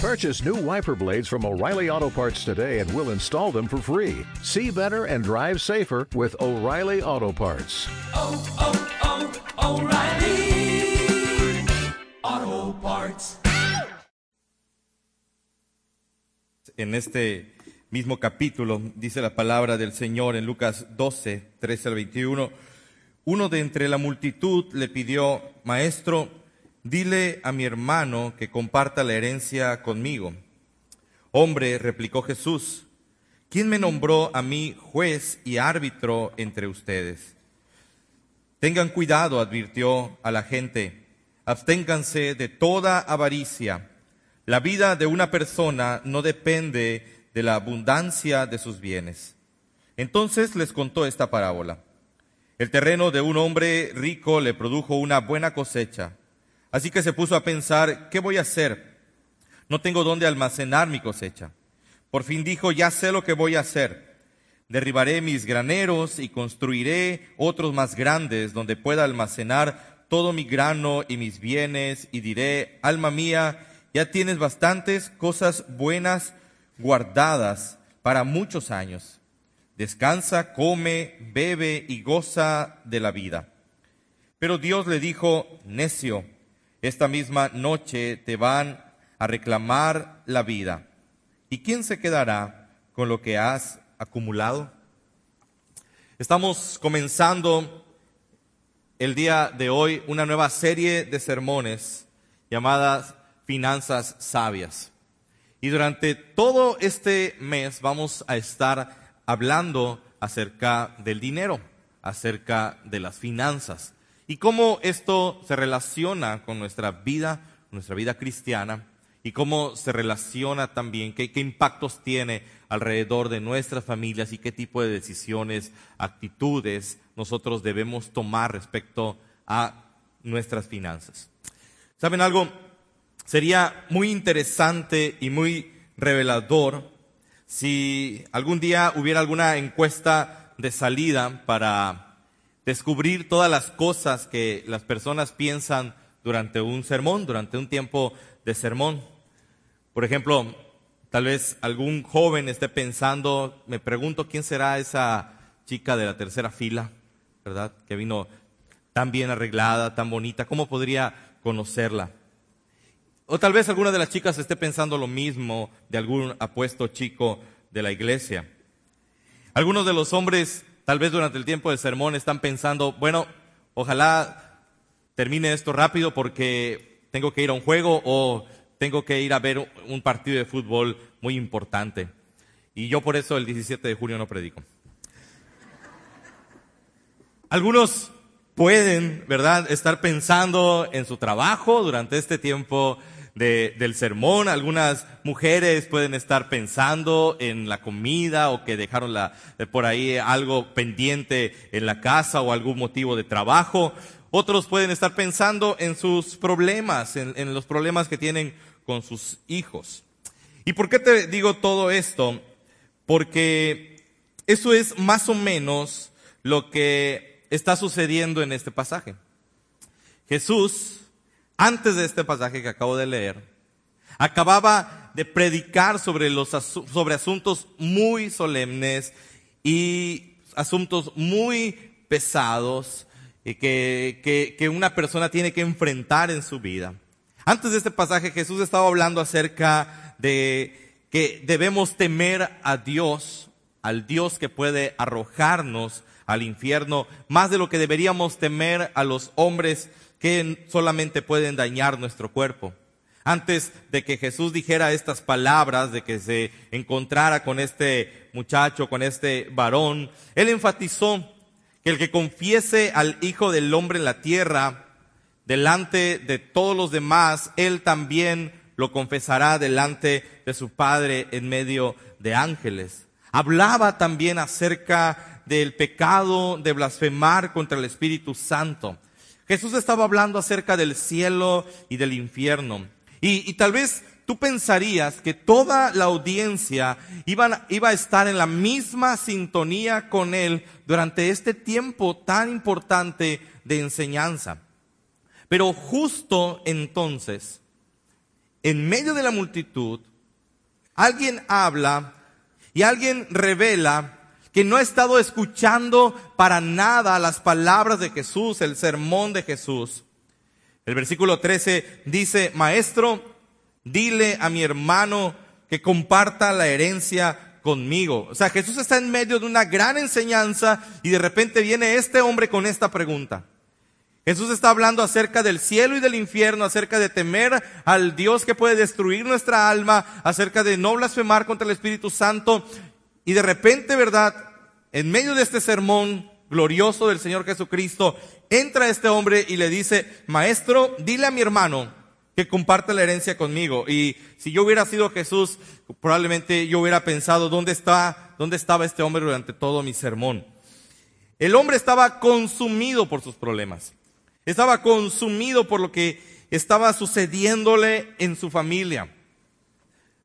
Purchase new wiper blades from O'Reilly Auto Parts today and we'll install them for free. See better and drive safer with O'Reilly Auto Parts. oh, oh, oh, O'Reilly Auto Parts. En este mismo capítulo dice la palabra del Señor en Lucas 12, 13 al 21. Uno de entre la multitud le pidió, Maestro, dile a mi hermano que comparta la herencia conmigo. Hombre, replicó Jesús, ¿quién me nombró a mí juez y árbitro entre ustedes? Tengan cuidado, advirtió a la gente, absténganse de toda avaricia. La vida de una persona no depende de la abundancia de sus bienes. Entonces les contó esta parábola. El terreno de un hombre rico le produjo una buena cosecha. Así que se puso a pensar, ¿qué voy a hacer? No tengo dónde almacenar mi cosecha. Por fin dijo, ya sé lo que voy a hacer. Derribaré mis graneros y construiré otros más grandes donde pueda almacenar todo mi grano y mis bienes y diré, alma mía, ya tienes bastantes cosas buenas guardadas para muchos años. Descansa, come, bebe y goza de la vida. Pero Dios le dijo, necio, esta misma noche te van a reclamar la vida. ¿Y quién se quedará con lo que has acumulado? Estamos comenzando el día de hoy una nueva serie de sermones llamadas Finanzas Sabias. Y durante todo este mes vamos a estar hablando acerca del dinero, acerca de las finanzas y cómo esto se relaciona con nuestra vida, nuestra vida cristiana y cómo se relaciona también, qué, qué impactos tiene alrededor de nuestras familias y qué tipo de decisiones, actitudes nosotros debemos tomar respecto a nuestras finanzas. ¿Saben algo? Sería muy interesante y muy revelador si algún día hubiera alguna encuesta de salida para descubrir todas las cosas que las personas piensan durante un sermón, durante un tiempo de sermón. Por ejemplo, tal vez algún joven esté pensando, me pregunto quién será esa chica de la tercera fila, ¿verdad? Que vino tan bien arreglada, tan bonita, ¿cómo podría conocerla? O tal vez alguna de las chicas esté pensando lo mismo de algún apuesto chico de la iglesia. Algunos de los hombres, tal vez durante el tiempo del sermón, están pensando, bueno, ojalá termine esto rápido porque tengo que ir a un juego o tengo que ir a ver un partido de fútbol muy importante. Y yo por eso el 17 de junio no predico. Algunos pueden, ¿verdad?, estar pensando en su trabajo durante este tiempo de, del sermón. Algunas mujeres pueden estar pensando en la comida o que dejaron la, por ahí algo pendiente en la casa o algún motivo de trabajo. Otros pueden estar pensando en sus problemas, en, en los problemas que tienen con sus hijos. ¿Y por qué te digo todo esto? Porque eso es más o menos lo que está sucediendo en este pasaje. Jesús, antes de este pasaje que acabo de leer, acababa de predicar sobre, los, sobre asuntos muy solemnes y asuntos muy pesados y que, que, que una persona tiene que enfrentar en su vida. Antes de este pasaje Jesús estaba hablando acerca de que debemos temer a Dios, al Dios que puede arrojarnos al infierno, más de lo que deberíamos temer a los hombres que solamente pueden dañar nuestro cuerpo. Antes de que Jesús dijera estas palabras, de que se encontrara con este muchacho, con este varón, él enfatizó que el que confiese al Hijo del Hombre en la tierra, delante de todos los demás, él también lo confesará delante de su Padre en medio de ángeles. Hablaba también acerca del pecado de blasfemar contra el Espíritu Santo. Jesús estaba hablando acerca del cielo y del infierno. Y, y tal vez tú pensarías que toda la audiencia iban- iba a estar en la misma sintonía con él durante este tiempo tan importante de enseñanza. Pero justo entonces en medio de la multitud, alguien habla y alguien revela que no ha estado escuchando para nada las palabras de Jesús, el sermón de Jesús. El versículo 13 dice, Maestro, dile a mi hermano que comparta la herencia conmigo. O sea, Jesús está en medio de una gran enseñanza y de repente viene este hombre con esta pregunta. Jesús está hablando acerca del cielo y del infierno, acerca de temer al Dios que puede destruir nuestra alma, acerca de no blasfemar contra el Espíritu Santo. Y de repente, ¿verdad? En medio de este sermón glorioso del Señor Jesucristo, entra este hombre y le dice, maestro, dile a mi hermano que comparte la herencia conmigo. Y si yo hubiera sido Jesús, probablemente yo hubiera pensado, ¿dónde está, dónde estaba este hombre durante todo mi sermón? El hombre estaba consumido por sus problemas. Estaba consumido por lo que estaba sucediéndole en su familia.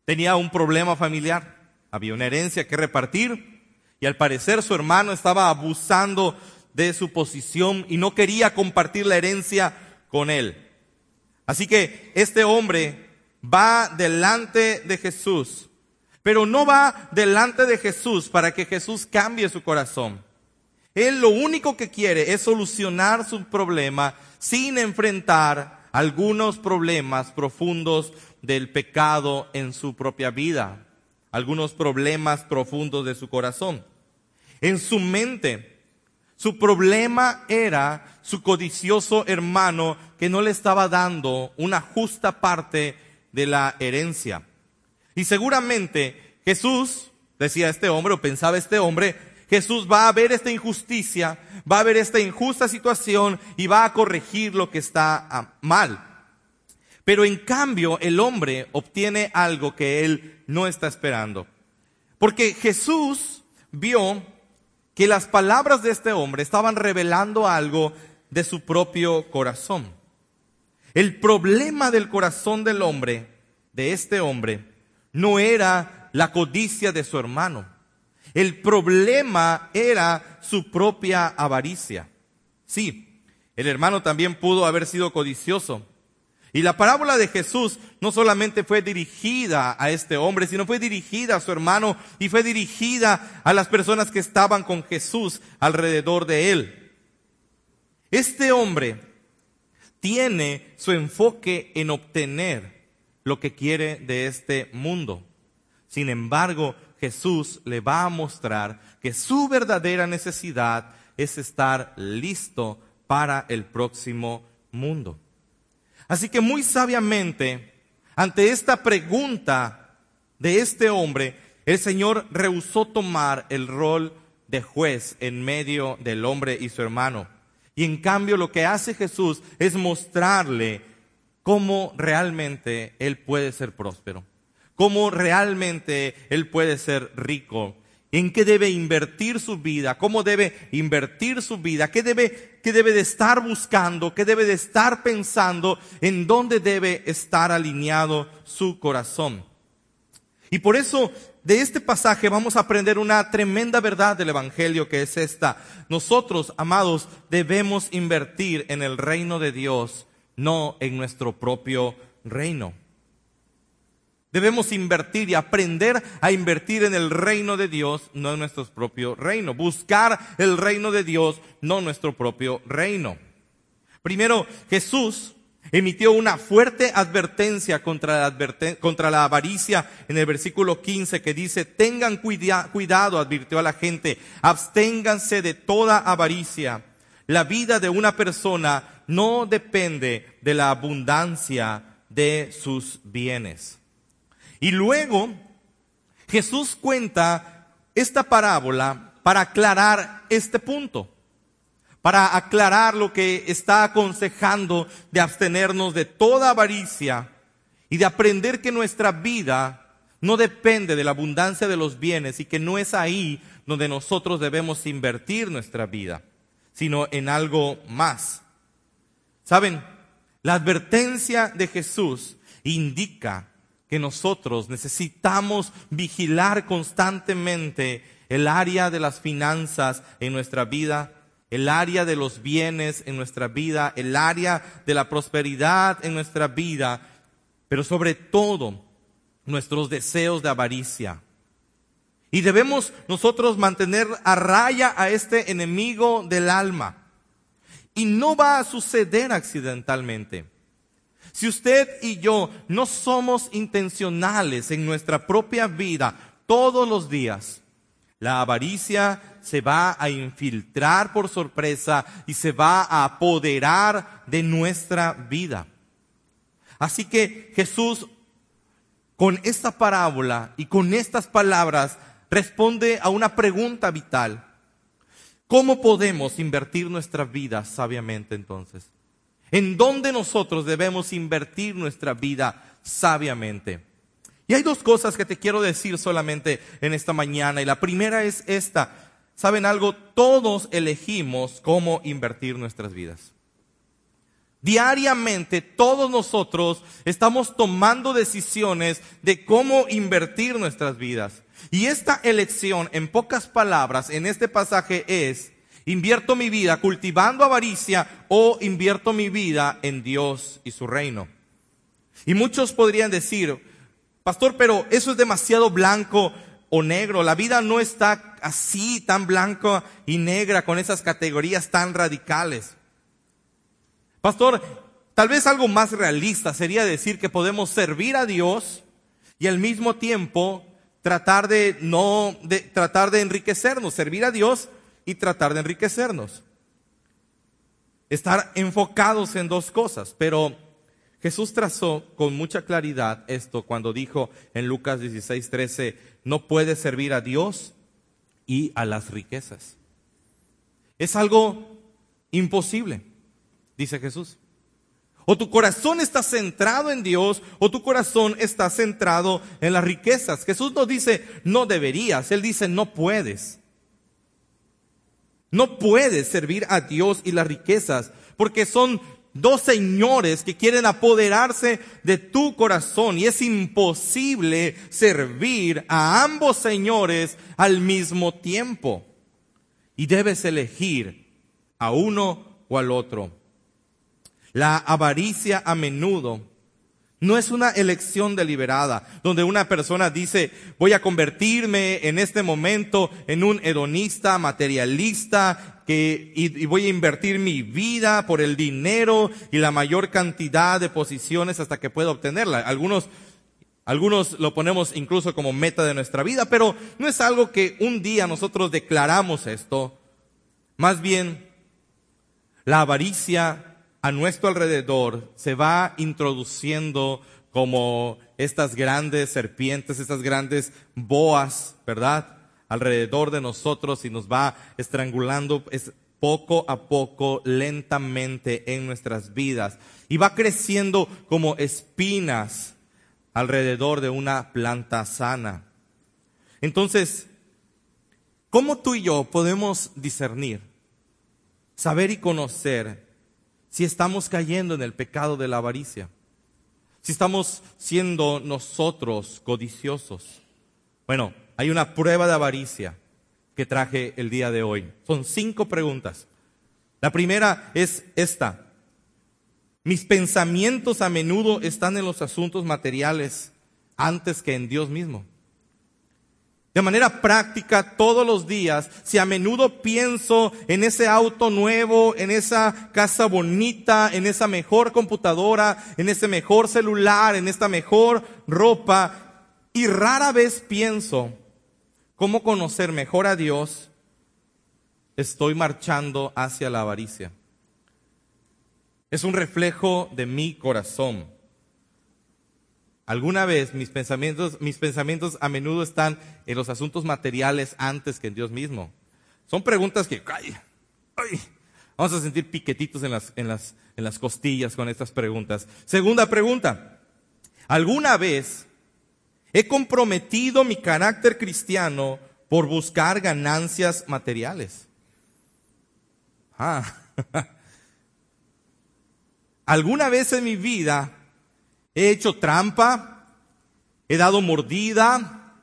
Tenía un problema familiar, había una herencia que repartir y al parecer su hermano estaba abusando de su posición y no quería compartir la herencia con él. Así que este hombre va delante de Jesús, pero no va delante de Jesús para que Jesús cambie su corazón. Él lo único que quiere es solucionar su problema sin enfrentar algunos problemas profundos del pecado en su propia vida, algunos problemas profundos de su corazón. En su mente, su problema era su codicioso hermano que no le estaba dando una justa parte de la herencia. Y seguramente Jesús, decía este hombre o pensaba este hombre, Jesús va a ver esta injusticia, va a ver esta injusta situación y va a corregir lo que está ah, mal. Pero en cambio el hombre obtiene algo que él no está esperando. Porque Jesús vio que las palabras de este hombre estaban revelando algo de su propio corazón. El problema del corazón del hombre, de este hombre, no era la codicia de su hermano. El problema era su propia avaricia. Sí, el hermano también pudo haber sido codicioso. Y la parábola de Jesús no solamente fue dirigida a este hombre, sino fue dirigida a su hermano y fue dirigida a las personas que estaban con Jesús alrededor de él. Este hombre tiene su enfoque en obtener lo que quiere de este mundo. Sin embargo, Jesús le va a mostrar que su verdadera necesidad es estar listo para el próximo mundo. Así que muy sabiamente, ante esta pregunta de este hombre, el Señor rehusó tomar el rol de juez en medio del hombre y su hermano. Y en cambio lo que hace Jesús es mostrarle cómo realmente Él puede ser próspero cómo realmente él puede ser rico, en qué debe invertir su vida, cómo debe invertir su vida, qué debe, qué debe de estar buscando, qué debe de estar pensando, en dónde debe estar alineado su corazón. Y por eso de este pasaje vamos a aprender una tremenda verdad del Evangelio que es esta. Nosotros, amados, debemos invertir en el reino de Dios, no en nuestro propio reino. Debemos invertir y aprender a invertir en el reino de Dios, no en nuestro propio reino. Buscar el reino de Dios, no nuestro propio reino. Primero, Jesús emitió una fuerte advertencia contra la, contra la avaricia en el versículo 15 que dice, tengan cuidado, advirtió a la gente, absténganse de toda avaricia. La vida de una persona no depende de la abundancia de sus bienes. Y luego Jesús cuenta esta parábola para aclarar este punto, para aclarar lo que está aconsejando de abstenernos de toda avaricia y de aprender que nuestra vida no depende de la abundancia de los bienes y que no es ahí donde nosotros debemos invertir nuestra vida, sino en algo más. ¿Saben? La advertencia de Jesús indica que nosotros necesitamos vigilar constantemente el área de las finanzas en nuestra vida, el área de los bienes en nuestra vida, el área de la prosperidad en nuestra vida, pero sobre todo nuestros deseos de avaricia. Y debemos nosotros mantener a raya a este enemigo del alma. Y no va a suceder accidentalmente. Si usted y yo no somos intencionales en nuestra propia vida todos los días, la avaricia se va a infiltrar por sorpresa y se va a apoderar de nuestra vida. Así que Jesús con esta parábola y con estas palabras responde a una pregunta vital. ¿Cómo podemos invertir nuestra vida sabiamente entonces? ¿En dónde nosotros debemos invertir nuestra vida sabiamente? Y hay dos cosas que te quiero decir solamente en esta mañana. Y la primera es esta. ¿Saben algo? Todos elegimos cómo invertir nuestras vidas. Diariamente todos nosotros estamos tomando decisiones de cómo invertir nuestras vidas. Y esta elección, en pocas palabras, en este pasaje es, invierto mi vida cultivando avaricia o invierto mi vida en Dios y su reino. Y muchos podrían decir, pastor, pero eso es demasiado blanco o negro. La vida no está así tan blanco y negra con esas categorías tan radicales. Pastor, tal vez algo más realista sería decir que podemos servir a Dios y al mismo tiempo tratar de no, de, tratar de enriquecernos, servir a Dios y tratar de enriquecernos. Estar enfocados en dos cosas, pero Jesús trazó con mucha claridad esto cuando dijo en Lucas 16, 13, no puedes servir a Dios y a las riquezas. Es algo imposible dice Jesús. O tu corazón está centrado en Dios o tu corazón está centrado en las riquezas. Jesús no dice no deberías, Él dice no puedes. No puedes servir a Dios y las riquezas porque son dos señores que quieren apoderarse de tu corazón y es imposible servir a ambos señores al mismo tiempo. Y debes elegir a uno o al otro. La avaricia a menudo no es una elección deliberada, donde una persona dice, voy a convertirme en este momento en un hedonista, materialista, que, y, voy a invertir mi vida por el dinero y la mayor cantidad de posiciones hasta que pueda obtenerla. Algunos, algunos lo ponemos incluso como meta de nuestra vida, pero no es algo que un día nosotros declaramos esto. Más bien, la avaricia a nuestro alrededor se va introduciendo como estas grandes serpientes, estas grandes boas, ¿verdad? Alrededor de nosotros y nos va estrangulando poco a poco, lentamente en nuestras vidas. Y va creciendo como espinas alrededor de una planta sana. Entonces, ¿cómo tú y yo podemos discernir, saber y conocer si estamos cayendo en el pecado de la avaricia, si estamos siendo nosotros codiciosos. Bueno, hay una prueba de avaricia que traje el día de hoy. Son cinco preguntas. La primera es esta. Mis pensamientos a menudo están en los asuntos materiales antes que en Dios mismo. De manera práctica, todos los días, si a menudo pienso en ese auto nuevo, en esa casa bonita, en esa mejor computadora, en ese mejor celular, en esta mejor ropa, y rara vez pienso cómo conocer mejor a Dios, estoy marchando hacia la avaricia. Es un reflejo de mi corazón. Alguna vez mis pensamientos, mis pensamientos a menudo están en los asuntos materiales antes que en Dios mismo. Son preguntas que, ay, vamos a sentir piquetitos en las, en, las, en las costillas con estas preguntas. Segunda pregunta, ¿alguna vez he comprometido mi carácter cristiano por buscar ganancias materiales? Ah, ¿alguna vez en mi vida He hecho trampa, he dado mordida,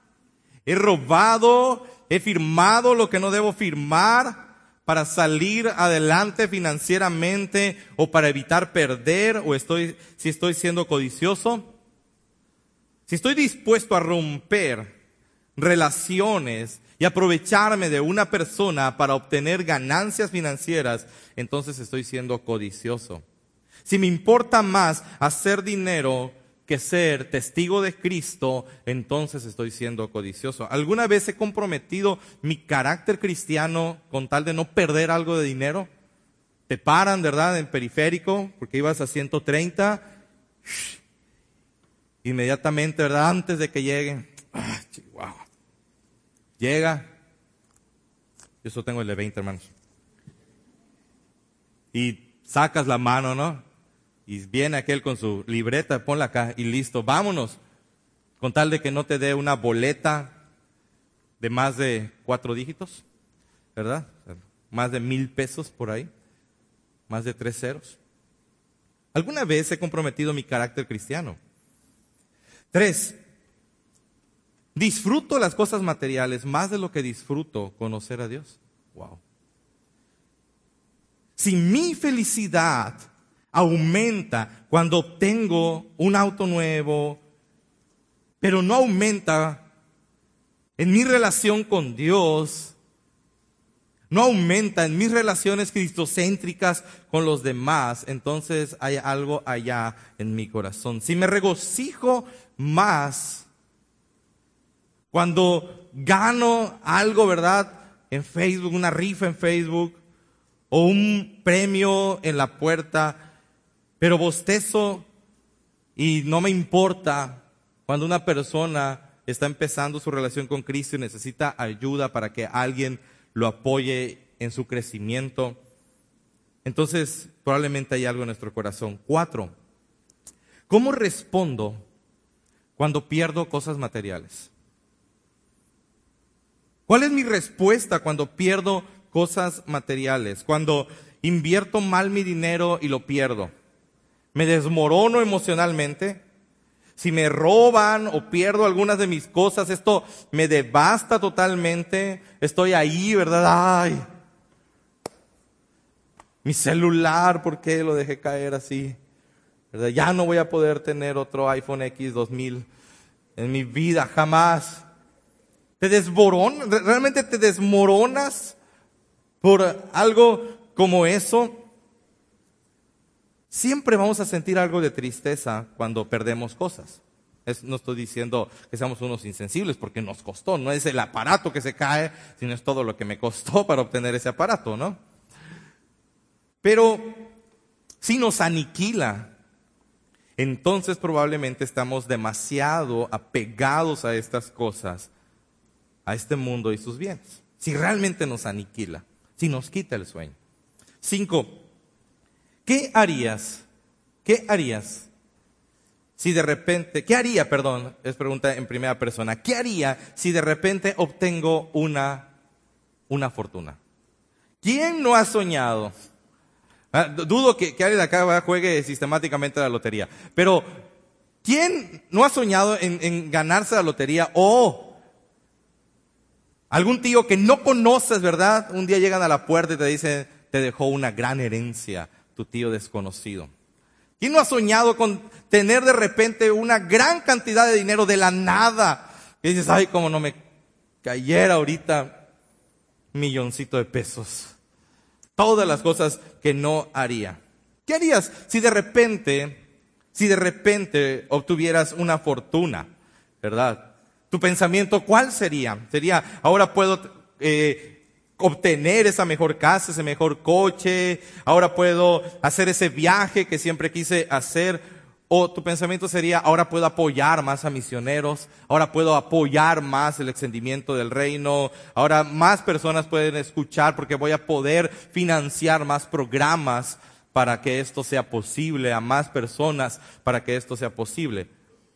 he robado, he firmado lo que no debo firmar para salir adelante financieramente o para evitar perder o estoy si estoy siendo codicioso. si estoy dispuesto a romper relaciones y aprovecharme de una persona para obtener ganancias financieras, entonces estoy siendo codicioso. Si me importa más hacer dinero que ser testigo de Cristo, entonces estoy siendo codicioso. ¿Alguna vez he comprometido mi carácter cristiano con tal de no perder algo de dinero? Te paran, ¿verdad? En periférico, porque ibas a 130. Inmediatamente, ¿verdad? Antes de que lleguen. Ah, Chihuahua. Llega. Yo solo tengo el de 20, hermanos. Y sacas la mano, ¿no? Y viene aquel con su libreta, ponla acá y listo, vámonos. Con tal de que no te dé una boleta de más de cuatro dígitos, ¿verdad? Más de mil pesos por ahí, más de tres ceros. ¿Alguna vez he comprometido mi carácter cristiano? Tres, disfruto las cosas materiales más de lo que disfruto conocer a Dios. Wow. Si mi felicidad aumenta cuando obtengo un auto nuevo, pero no aumenta en mi relación con Dios, no aumenta en mis relaciones cristocéntricas con los demás, entonces hay algo allá en mi corazón. Si me regocijo más cuando gano algo, ¿verdad? En Facebook, una rifa en Facebook, o un premio en la puerta, pero bostezo y no me importa cuando una persona está empezando su relación con Cristo y necesita ayuda para que alguien lo apoye en su crecimiento. Entonces, probablemente hay algo en nuestro corazón. Cuatro, ¿cómo respondo cuando pierdo cosas materiales? ¿Cuál es mi respuesta cuando pierdo cosas materiales? Cuando invierto mal mi dinero y lo pierdo me desmorono emocionalmente, si me roban o pierdo algunas de mis cosas, esto me devasta totalmente, estoy ahí, ¿verdad? Ay, mi celular, ¿por qué lo dejé caer así? Ya no voy a poder tener otro iPhone X 2000 en mi vida, jamás. Te desmoronas, realmente te desmoronas por algo como eso. Siempre vamos a sentir algo de tristeza cuando perdemos cosas. no estoy diciendo que seamos unos insensibles porque nos costó, no es el aparato que se cae, sino es todo lo que me costó para obtener ese aparato, ¿no? Pero si nos aniquila, entonces probablemente estamos demasiado apegados a estas cosas, a este mundo y sus bienes. Si realmente nos aniquila, si nos quita el sueño. Cinco, ¿Qué harías? ¿Qué harías si de repente, qué haría, perdón, es pregunta en primera persona, ¿qué haría si de repente obtengo una, una fortuna? ¿Quién no ha soñado? Ah, dudo que, alguien de acá juegue sistemáticamente la lotería, pero ¿quién no ha soñado en, en ganarse la lotería o algún tío que no conoces, verdad? Un día llegan a la puerta y te dicen, te dejó una gran herencia tu tío desconocido? ¿Quién no ha soñado con tener de repente una gran cantidad de dinero de la nada? Y dices, ay, como no me cayera ahorita un milloncito de pesos. Todas las cosas que no haría. ¿Qué harías si de repente, si de repente obtuvieras una fortuna? ¿Verdad? Tu pensamiento, ¿cuál sería? Sería, ahora puedo eh, obtener esa mejor casa, ese mejor coche, ahora puedo hacer ese viaje que siempre quise hacer. O tu pensamiento sería, ahora puedo apoyar más a misioneros, ahora puedo apoyar más el extendimiento del reino, ahora más personas pueden escuchar porque voy a poder financiar más programas para que esto sea posible, a más personas para que esto sea posible.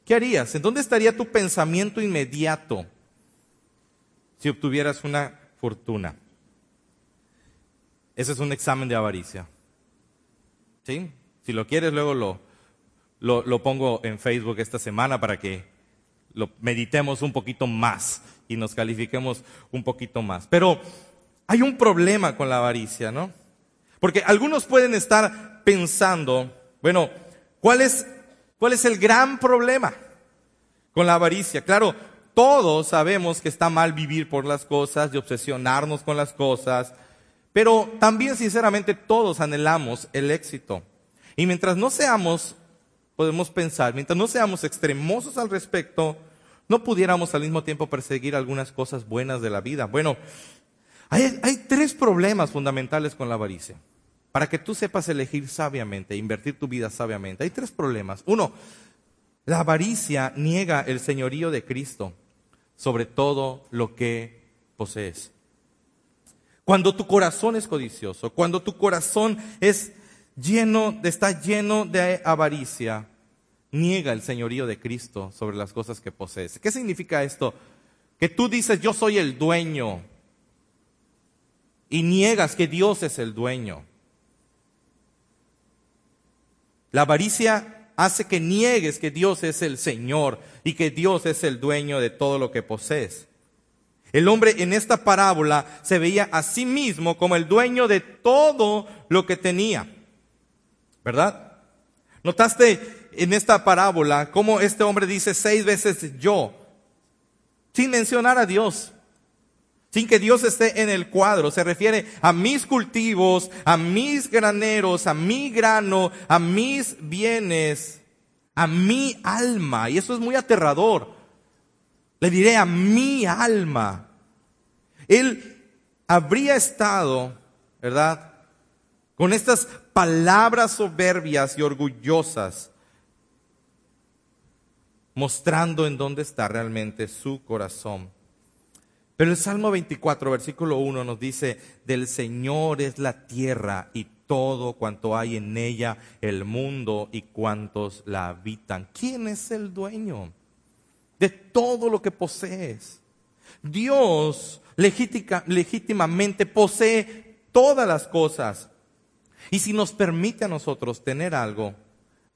¿Qué harías? ¿En dónde estaría tu pensamiento inmediato si obtuvieras una fortuna? Ese es un examen de avaricia. ¿Sí? Si lo quieres, luego lo, lo, pongo en Facebook esta semana para que lo meditemos un poquito más y nos califiquemos un poquito más. Pero hay un problema con la avaricia, ¿no? Porque algunos pueden estar pensando, bueno, ¿cuál es, cuál es el gran problema? con la avaricia. Claro, todos sabemos que está mal vivir por las cosas y obsesionarnos con las cosas, pero también sinceramente todos anhelamos el éxito. Y mientras no seamos, podemos pensar, mientras no seamos extremosos al respecto, no pudiéramos al mismo tiempo perseguir algunas cosas buenas de la vida. Bueno, hay, tres problemas fundamentales con la avaricia. Para que tú sepas elegir sabiamente, invertir tu vida sabiamente. Hay tres problemas. Uno, la avaricia niega el señorío de Cristo sobre todo lo que posees. Cuando tu corazón es codicioso, cuando tu corazón es lleno, está lleno de avaricia, niega el señorío de Cristo sobre las cosas que posees. ¿Qué significa esto? Que tú dices, yo soy el dueño, y niegas que Dios es el dueño. La avaricia hace que niegues que Dios es el Señor y que Dios es el dueño de todo lo que posees. El hombre en esta parábola se veía a sí mismo como el dueño de todo lo que tenía. ¿Verdad? ¿Notaste en esta parábola cómo este hombre dice seis veces yo, sin mencionar a Dios? sin que Dios esté en el cuadro. Se refiere a mis cultivos, a mis graneros, a mi grano, a mis bienes a mi alma. Y eso es muy aterrador. Le diré a mi alma. Él habría estado, ¿verdad? Con estas palabras soberbias y orgullosas, mostrando en dónde está realmente su corazón. Pero el Salmo 24, versículo 1 nos dice, del Señor es la tierra y todo cuanto hay en ella, el mundo y cuantos la habitan. ¿Quién es el dueño de todo lo que posees? Dios legítimamente posee todas las cosas. Y si nos permite a nosotros tener algo,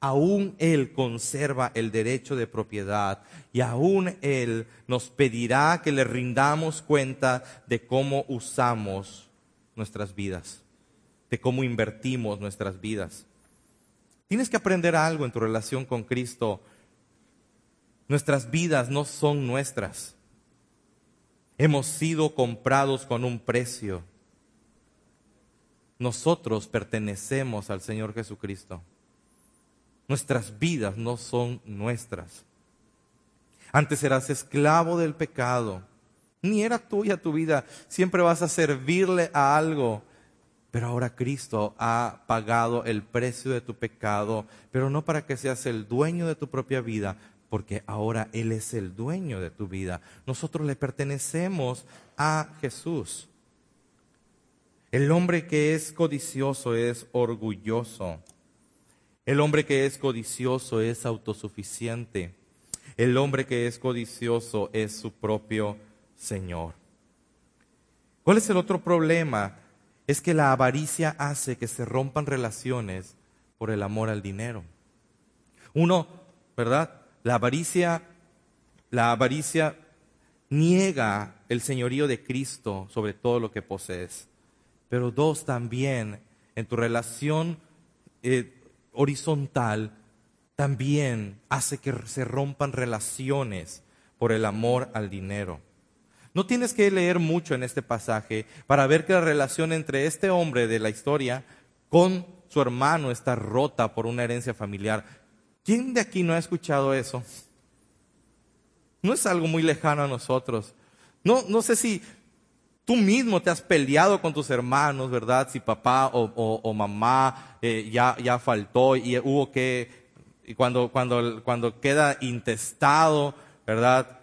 aún Él conserva el derecho de propiedad y aún Él nos pedirá que le rindamos cuenta de cómo usamos nuestras vidas de cómo invertimos nuestras vidas. Tienes que aprender algo en tu relación con Cristo. Nuestras vidas no son nuestras. Hemos sido comprados con un precio. Nosotros pertenecemos al Señor Jesucristo. Nuestras vidas no son nuestras. Antes eras esclavo del pecado. Ni era tuya tu vida. Siempre vas a servirle a algo. Pero ahora Cristo ha pagado el precio de tu pecado, pero no para que seas el dueño de tu propia vida, porque ahora Él es el dueño de tu vida. Nosotros le pertenecemos a Jesús. El hombre que es codicioso es orgulloso. El hombre que es codicioso es autosuficiente. El hombre que es codicioso es su propio Señor. ¿Cuál es el otro problema? es que la avaricia hace que se rompan relaciones por el amor al dinero. Uno, ¿verdad? La avaricia, la avaricia niega el señorío de Cristo sobre todo lo que posees. Pero dos, también en tu relación eh, horizontal, también hace que se rompan relaciones por el amor al dinero. No tienes que leer mucho en este pasaje para ver que la relación entre este hombre de la historia con su hermano está rota por una herencia familiar. ¿Quién de aquí no ha escuchado eso? No es algo muy lejano a nosotros. No, no sé si tú mismo te has peleado con tus hermanos, ¿verdad? Si papá o, mamá eh, ya, ya faltó y hubo que, y cuando, cuando, cuando queda intestado, ¿verdad?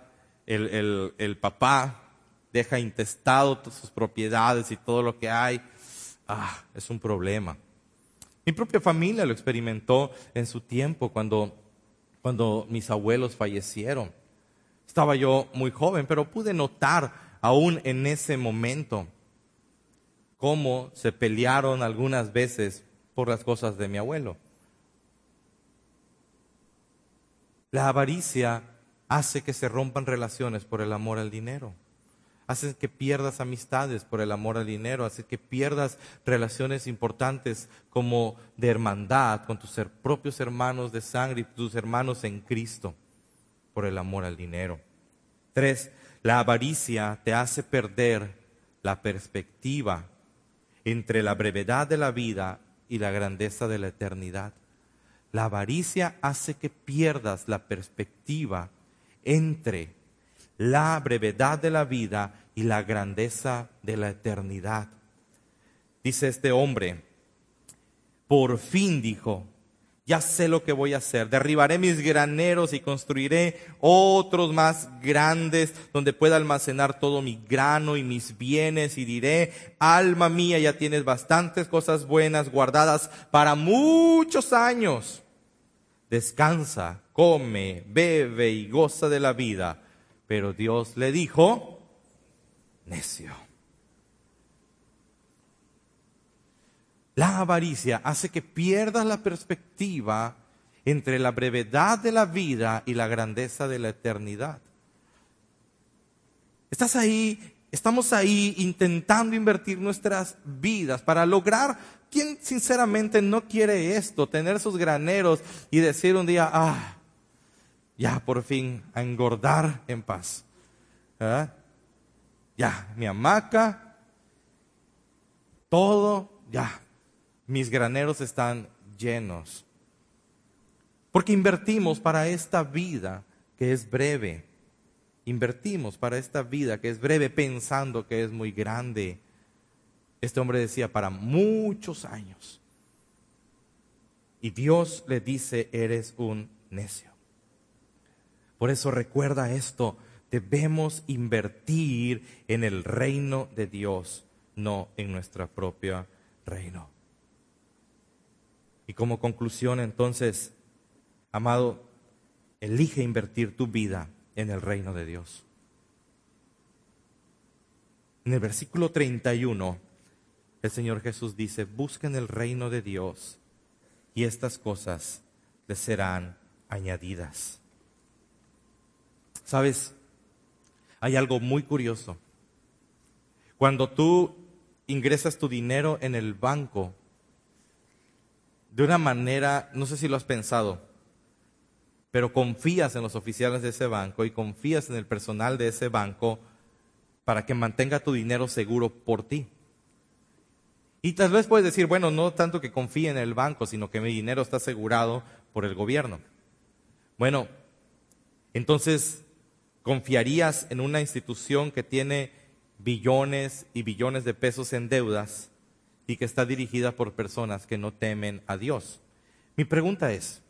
El, el, el papá deja intestado sus propiedades y todo lo que hay. Ah, es un problema. Mi propia familia lo experimentó en su tiempo cuando, cuando mis abuelos fallecieron. Estaba yo muy joven, pero pude notar aún en ese momento cómo se pelearon algunas veces por las cosas de mi abuelo. La avaricia hace que se rompan relaciones por el amor al dinero hace que pierdas amistades por el amor al dinero, hace que pierdas relaciones importantes como de hermandad con tus propios hermanos de sangre y tus hermanos en Cristo. por el amor al dinero. Tres, la avaricia te hace perder la perspectiva entre la brevedad de la vida y la grandeza de la eternidad. La avaricia hace que pierdas la perspectiva entre la brevedad de la vida y la grandeza de la eternidad. Dice este hombre, por fin dijo, ya sé lo que voy a hacer. Derribaré mis graneros y construiré otros más grandes donde pueda almacenar todo mi grano y mis bienes y diré, alma mía, ya tienes bastantes cosas buenas guardadas para muchos años. Descansa, come, bebe y goza de la vida. Pero Dios le dijo, necio. La avaricia hace que pierdas la perspectiva entre la brevedad de la vida y la grandeza de la eternidad. Estás ahí, estamos ahí intentando invertir nuestras vidas para lograr, ¿quién sinceramente no quiere esto? Tener sus graneros y decir un día, ah, ya por fin a engordar en paz. ¿Ah? Ya, mi hamaca, todo, ya, mis graneros están llenos. Porque invertimos para esta vida que es breve. Invertimos para esta vida que es breve pensando que es muy grande. Este hombre decía, para muchos años. Y Dios le dice, eres un necio. Por eso recuerda esto, debemos invertir en el reino de Dios, no en nuestra propia reino. Y como conclusión, entonces, amado, elige invertir tu vida en el reino de Dios. En el versículo 31, el Señor Jesús dice, busquen el reino de Dios y estas cosas les serán añadidas. Sabes, hay algo muy curioso. Cuando tú ingresas tu dinero en el banco, de una manera, no sé si lo has pensado, pero confías en los oficiales de ese banco y confías en el personal de ese banco para que mantenga tu dinero seguro por ti. Y tal vez puedes decir, bueno, no tanto que confíe en el banco, sino que mi dinero está asegurado por el gobierno. Bueno, entonces, ¿confiarías en una institución que tiene billones y billones de pesos en deudas y que está dirigida por personas que no temen a Dios. Mi pregunta es,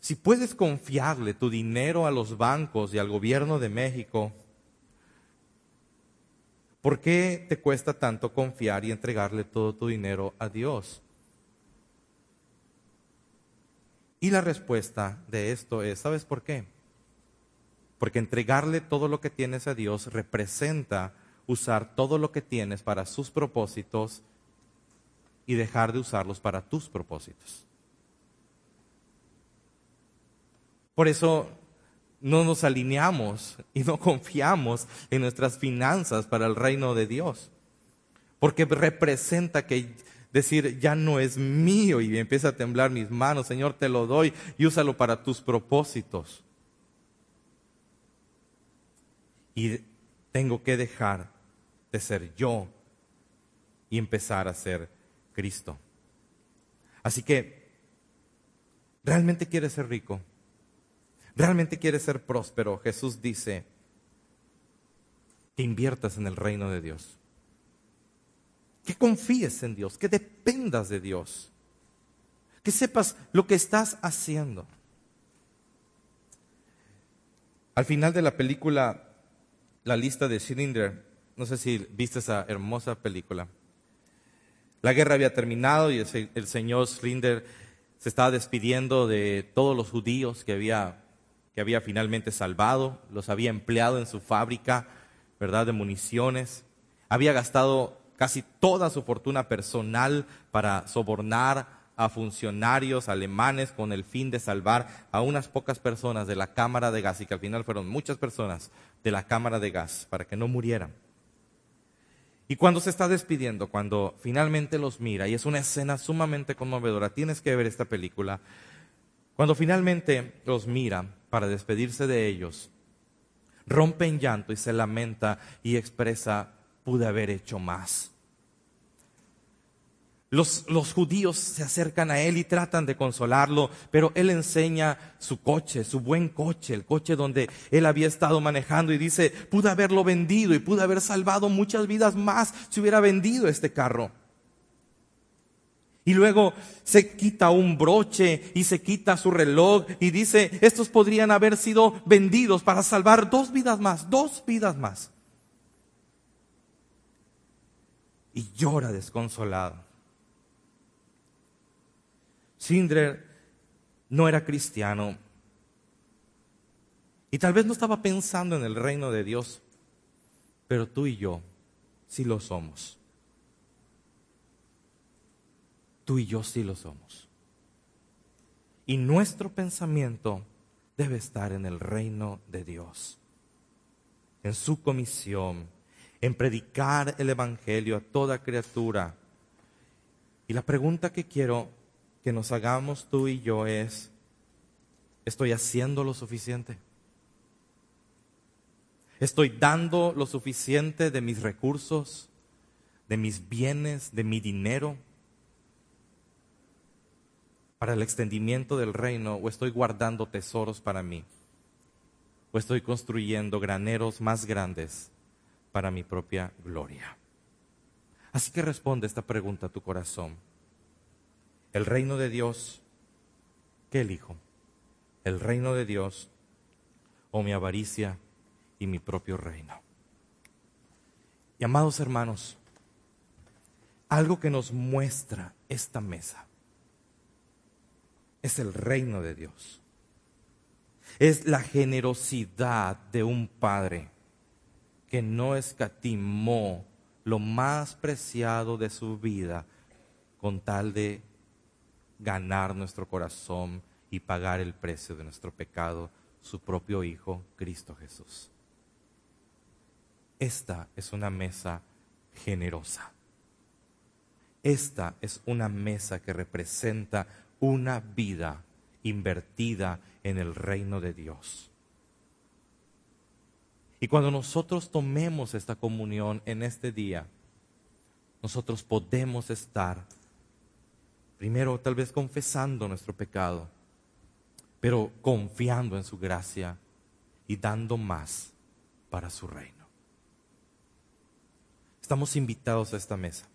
si puedes confiarle tu dinero a los bancos y al gobierno de México, ¿por qué te cuesta tanto confiar y entregarle todo tu dinero a Dios? Y la respuesta de esto es, ¿sabes por qué? Porque entregarle todo lo que tienes a Dios representa usar todo lo que tienes para sus propósitos y dejar de usarlos para tus propósitos. Por eso no nos alineamos y no confiamos en nuestras finanzas para el reino de Dios. Porque representa que decir, ya no es mío y empieza a temblar mis manos, Señor, te lo doy y úsalo para tus propósitos. Y tengo que dejar de ser yo y empezar a ser Cristo. Así que, ¿realmente quieres ser rico? ¿Realmente quieres ser próspero? Jesús dice que inviertas en el reino de Dios. Que confíes en Dios, que dependas de Dios. Que sepas lo que estás haciendo. Al final de la película, la lista de Schindler, no sé si viste esa hermosa película. La guerra había terminado y el, señor Schlinder se estaba despidiendo de todos los judíos que había, que había finalmente salvado, los había empleado en su fábrica, ¿verdad?, de municiones. Había gastado casi toda su fortuna personal para sobornar a funcionarios alemanes con el fin de salvar a unas pocas personas de la cámara de gas y que al final fueron muchas personas de la cámara de gas para que no murieran. Y cuando se está despidiendo, cuando finalmente los mira, y es una escena sumamente conmovedora, tienes que ver esta película, Cuando finalmente los mira para despedirse de ellos, rompe en llanto y se lamenta y expresa, pude haber hecho más. Los, judíos se acercan a él y tratan de consolarlo, pero él enseña su coche, su buen coche, el coche donde él había estado manejando y dice, pude haberlo vendido y pude haber salvado muchas vidas más si hubiera vendido este carro. Y luego se quita un broche y se quita su reloj y dice, estos podrían haber sido vendidos para salvar dos vidas más, dos vidas más. Y llora desconsolado. Sindrer no era cristiano y tal vez no estaba pensando en el reino de Dios, pero tú y yo sí lo somos. Tú y yo sí lo somos. Y nuestro pensamiento debe estar en el reino de Dios, en su comisión, en predicar el Evangelio a toda criatura. Y la pregunta que quiero que nos hagamos tú y yo es, ¿estoy haciendo lo suficiente? ¿Estoy dando lo suficiente de mis recursos, de mis bienes, de mi dinero para el extendimiento del reino o estoy guardando tesoros para mí? ¿O estoy construyendo graneros más grandes para mi propia gloria? Así que responde esta pregunta a tu corazón el reino de Dios, ¿qué elijo? ¿El reino de Dios o mi avaricia y mi propio reino? Y amados hermanos, algo que nos muestra esta mesa es el reino de Dios. Es la generosidad de un padre que no escatimó lo más preciado de su vida con tal de ganar nuestro corazón y pagar el precio de nuestro pecado, su propio Hijo, Cristo Jesús. Esta es una mesa generosa. Esta es una mesa que representa una vida invertida en el reino de Dios. Y cuando nosotros tomemos esta comunión en este día, nosotros podemos estar Primero, tal vez confesando nuestro pecado, pero confiando en su gracia y dando más para su reino. Estamos invitados a esta mesa.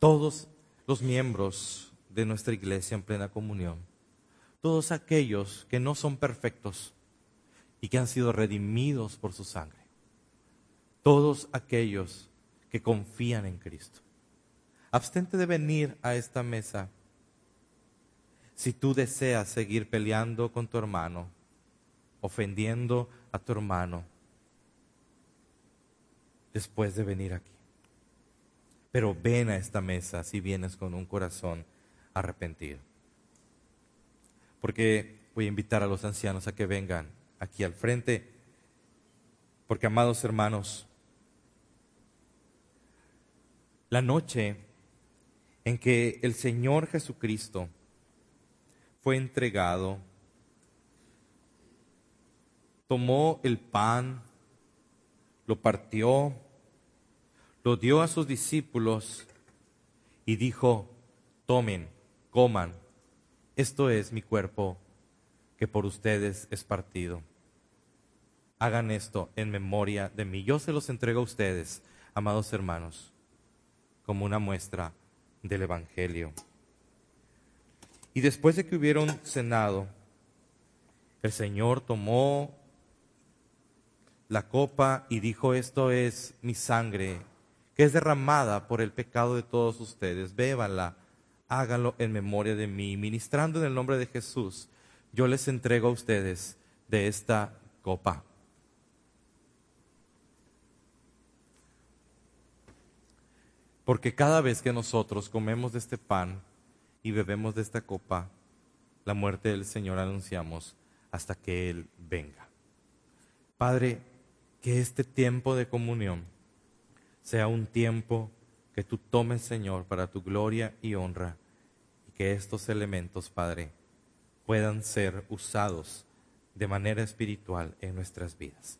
Todos los miembros de nuestra iglesia en plena comunión, todos aquellos que no son perfectos y que han sido redimidos por su sangre, todos aquellos que confían en Cristo Abstente de venir a esta mesa si tú deseas seguir peleando con tu hermano, ofendiendo a tu hermano, después de venir aquí. Pero ven a esta mesa si vienes con un corazón arrepentido. Porque voy a invitar a los ancianos a que vengan aquí al frente, porque amados hermanos, la noche en que el Señor Jesucristo fue entregado, tomó el pan, lo partió, lo dio a sus discípulos y dijo, tomen, coman, esto es mi cuerpo que por ustedes es partido. Hagan esto en memoria de mí. Yo se los entrego a ustedes, amados hermanos, como una muestra del Evangelio. Y después de que hubieron cenado, el Señor tomó la copa y dijo, esto es mi sangre, que es derramada por el pecado de todos ustedes. Bébanla, háganlo en memoria de mí. Ministrando en el nombre de Jesús, yo les entrego a ustedes de esta copa. Porque cada vez que nosotros comemos de este pan y bebemos de esta copa, la muerte del Señor anunciamos hasta que Él venga. Padre, que este tiempo de comunión sea un tiempo que tú tomes, Señor, para tu gloria y honra, y que estos elementos, Padre, puedan ser usados de manera espiritual en nuestras vidas.